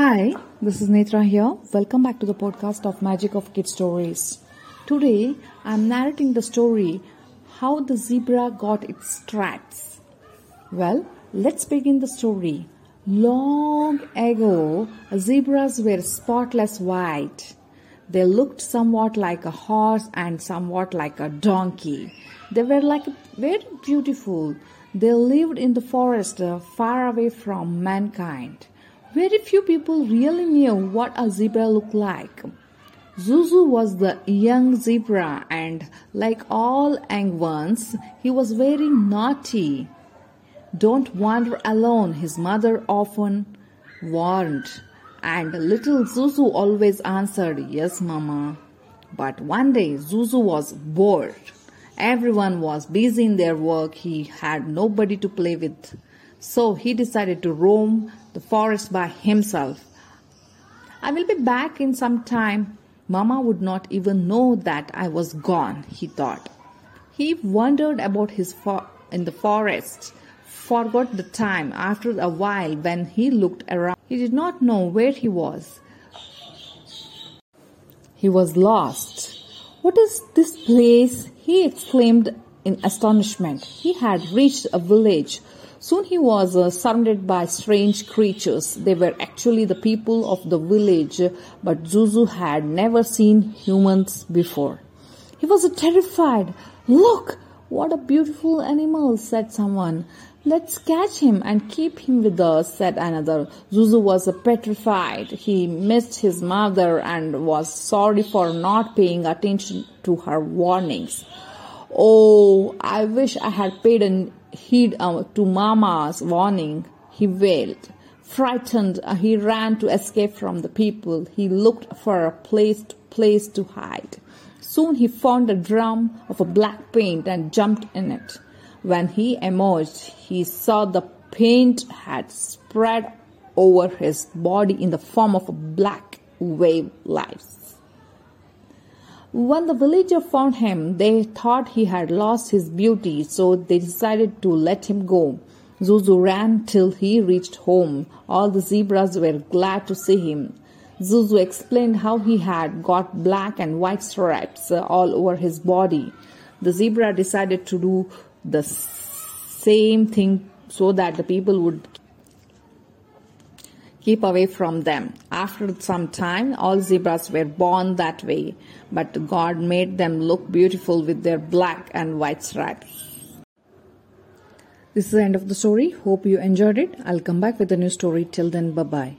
Hi, this is Netra here. Welcome back to the podcast of Magic of Kid Stories. Today, I'm narrating the story How the Zebra Got Its Stripes. Well, let's begin the story. Long ago, zebras were spotless white. They looked somewhat like a horse and somewhat like a donkey. They were like very beautiful. They lived in the forest uh, far away from mankind. Very few people really knew what a zebra looked like. Zuzu was the young zebra, and like all young ones, he was very naughty. Don't wander alone, his mother often warned. And little Zuzu always answered, Yes, Mama. But one day Zuzu was bored. Everyone was busy in their work. He had nobody to play with. So he decided to roam the forest by himself. I will be back in some time. Mama would not even know that I was gone, he thought. He wandered about his fo- in the forest, forgot the time. After a while, when he looked around, he did not know where he was. He was lost. What is this place? he exclaimed in astonishment. He had reached a village. Soon he was uh, surrounded by strange creatures. They were actually the people of the village, but Zuzu had never seen humans before. He was terrified. Look, what a beautiful animal, said someone. Let's catch him and keep him with us, said another. Zuzu was petrified. He missed his mother and was sorry for not paying attention to her warnings. Oh, I wish I had paid heed uh, to Mama's warning, he wailed. Frightened, uh, he ran to escape from the people. He looked for a place place to hide. Soon he found a drum of a black paint and jumped in it. When he emerged, he saw the paint had spread over his body in the form of a black wave lights. When the villagers found him, they thought he had lost his beauty, so they decided to let him go. Zuzu ran till he reached home. All the zebras were glad to see him. Zuzu explained how he had got black and white stripes uh, all over his body. The zebra decided to do the same thing so that the people would keep away from them. After some time, all zebras were born that way, but God made them look beautiful with their black and white stripes. This is the end of the story. Hope you enjoyed it. I'll come back with a new story. Till then, bye bye.